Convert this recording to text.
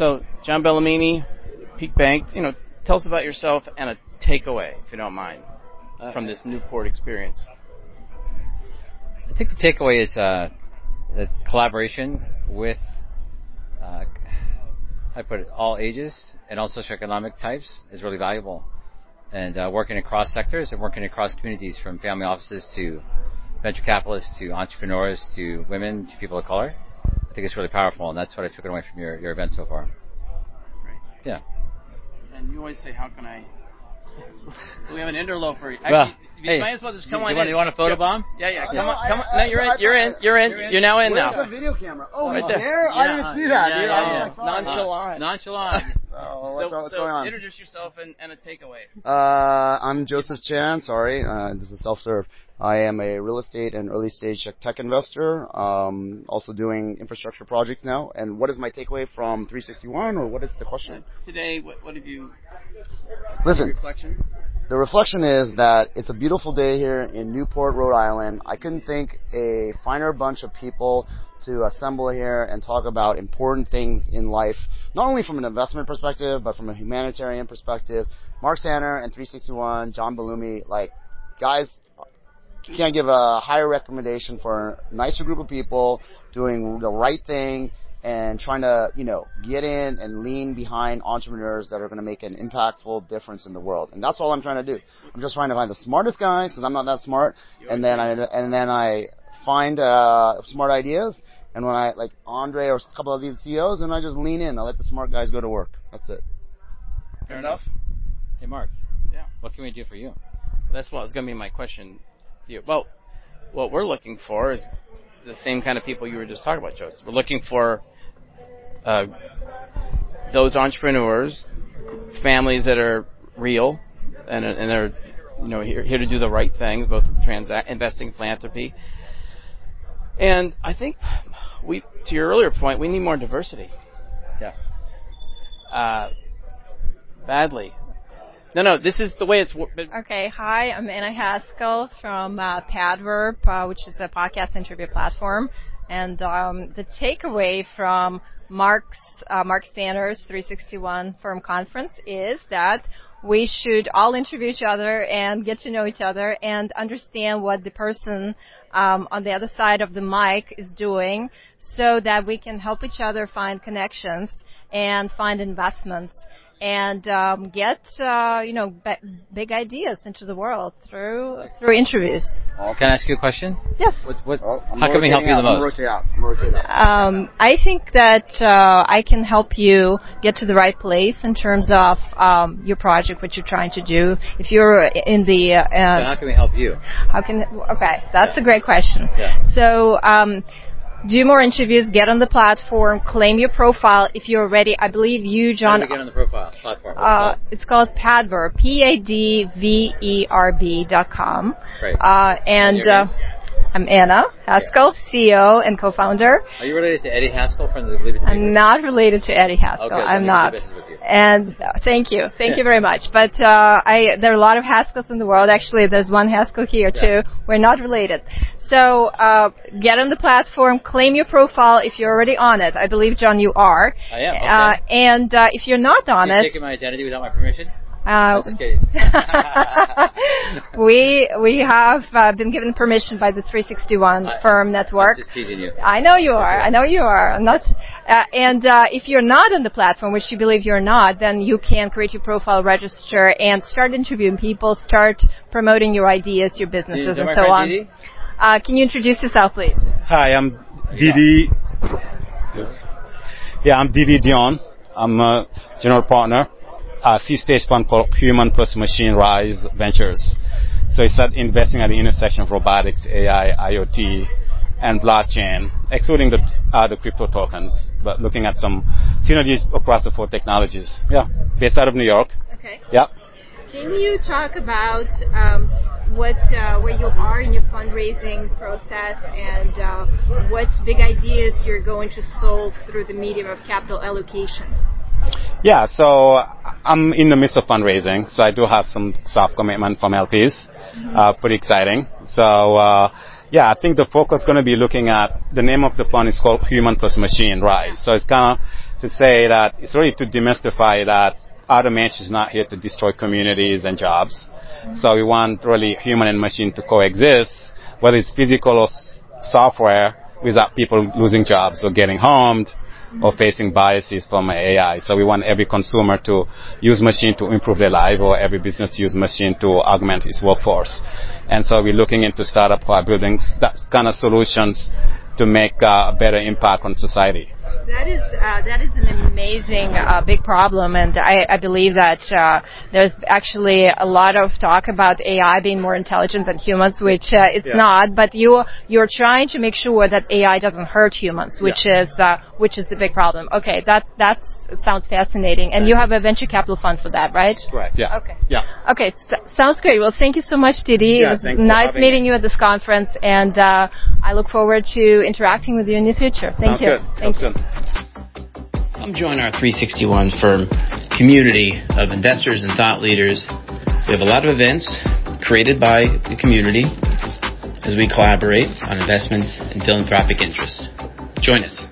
So, John Bellamini, Peak Bank, you know, tell us about yourself and a takeaway, if you don't mind, uh, from this Newport experience. I think the takeaway is uh, the collaboration with, uh, I put it, all ages and all socioeconomic types is really valuable. And uh, working across sectors and working across communities from family offices to venture capitalists to entrepreneurs to women to people of color. I think it's really powerful, and that's what I took away from your, your event so far. Right. Yeah. And you always say, "How can I?" we have an interloper. Well, you hey, might as well just come you, on you want, in. You want a photo bomb? Yeah, yeah. Come No, on, come on. No, you're I- in. You're in. You're in. You're in. You're now in Where's now. the video camera? Oh, Right right there. there. I Yeah, didn't see that, yeah, dude. yeah, I yeah. was like, sorry. Nonchalant. Nonchalant. Oh, what's, so, what's so going on? introduce yourself and, and a takeaway. Uh, I'm Joseph Chan. Sorry, uh, this is self-serve. I am a real estate and early stage tech investor. Um, also doing infrastructure projects now. And what is my takeaway from 361, or what is the question? Today, what, what have you? Listen, Reflection. the reflection is that it's a beautiful day here in Newport, Rhode Island. I couldn't think a finer bunch of people to assemble here and talk about important things in life, not only from an investment perspective, but from a humanitarian perspective. Mark Sanner and 361, John Balumi, like, guys, can't give a higher recommendation for a nicer group of people doing the right thing and trying to, you know, get in and lean behind entrepreneurs that are going to make an impactful difference in the world. And that's all I'm trying to do. I'm just trying to find the smartest guys because I'm not that smart, and then I and then I find uh, smart ideas. And when I like Andre or a couple of these CEOs, and I just lean in. I let the smart guys go to work. That's it. Fair enough. Hey, Mark. Yeah. What can we do for you? That's what was going to be my question to you. Well, what we're looking for is the same kind of people you were just talking about, Joseph. We're looking for uh, those entrepreneurs, families that are real, and and they're you know here, here to do the right things, both transact, investing, philanthropy. And I think we, to your earlier point, we need more diversity. Yeah. Uh, badly. No, no. This is the way it's. wo- Okay, hi, I'm Anna Haskell from uh, Padverb, uh, which is a podcast interview platform. And um, the takeaway from Mark's, uh, Mark Sanders 361 Firm Conference is that we should all interview each other and get to know each other and understand what the person um, on the other side of the mic is doing so that we can help each other find connections and find investments and um, get uh, you know b- big ideas into the world through through interviews. Can I ask you a question? Yes. What, what, Oh, how can we help rotating you the out. I'm most? rotating out. I'm rotating out. Um, I think that uh, I can help you get to the right place in terms of um, your project, what you're trying to do. If you're in the uh, So uh, how can we help you? how can okay, that's a great question. Yeah. So, um, do more interviews, get on the platform, claim your profile. If you're ready, I believe you, How John. do we get on the profile platform? Uh, called? it's called Padverb, P-A-D-V-E-R-B dot com. Great. Uh, and uh, name? I'm Anna Haskell, CEO and co-founder. Are you related to Eddie Haskell from the Leave It to I'm not related to Eddie Haskell. Okay, I'm we can do not. you. And uh, thank you, thank you very much. But uh, I, there are a lot of Haskells in the world. Actually, there's one Haskell here Yeah. too. We're not related. So uh, get on the platform, claim your profile if you're already on it. I believe, John, you are. I am, okay. Uh, and uh, if you're not on You're it, taking my identity without my permission? Uh, just we we have uh, been given permission by the 361 I- firm network. I'm just teasing you. I know you are. I know you are. I'm not. Uh, and uh, if you're not on the platform, which you believe you're not, then you can create your profile, register, and start interviewing people. Start promoting your ideas, your Do you businesses, and so on. Didi? Uh, can you introduce yourself, please? Hi, I'm Didi. Yeah, I'm Didi Dion. I'm a general partner at C-stage fund called Human Plus Machine Rise Ventures. So it's that investing at the intersection of robotics, AI, IoT, and blockchain, excluding the uh, the crypto tokens, but looking at some synergies across the four technologies. Yeah, based out of New York. Okay. Yeah. Can you talk about um, what uh, where you are in your fundraising process and uh, what big ideas you're going to solve through the medium of capital allocation? Yeah, so I'm in the midst of fundraising, so I do have some soft commitment from LPs. Uh, pretty exciting. So, uh, yeah, I think the focus is going to be looking at the name of the fund is called Human Plus Machine Rise. So it's kind of to say that it's really to demystify that automation is not here to destroy communities and jobs. So we want really human and machine to coexist, whether it's physical or s- software, without people losing jobs or getting harmed or facing biases from AI. So we want every consumer to use machine to improve their life or every business to use machine to augment its workforce. And so we're looking into startup who are building that kind of solutions to make uh, a better impact on society. That is uh, that is an amazing uh, big problem, and I, I believe that uh, there's actually a lot of talk about AI being more intelligent than humans, which uh, it's Yeah. not. But you you're trying to make sure that AI doesn't hurt humans, which is uh, which is the big problem. Okay, that that sounds fascinating, and you have a venture capital fund for that, right? Right. Yeah. Okay. Yeah. Okay, s- sounds great. Well, thank you so much, Didi. Yeah, it was nice meeting me. you at this conference, and uh, I look forward to interacting with you in the future. Thank Sounds you. good. Thank Talk you. soon. Come join our 361 firm community of investors and thought leaders. We have a lot of events created by the community as we collaborate on investments and philanthropic interests. Join us.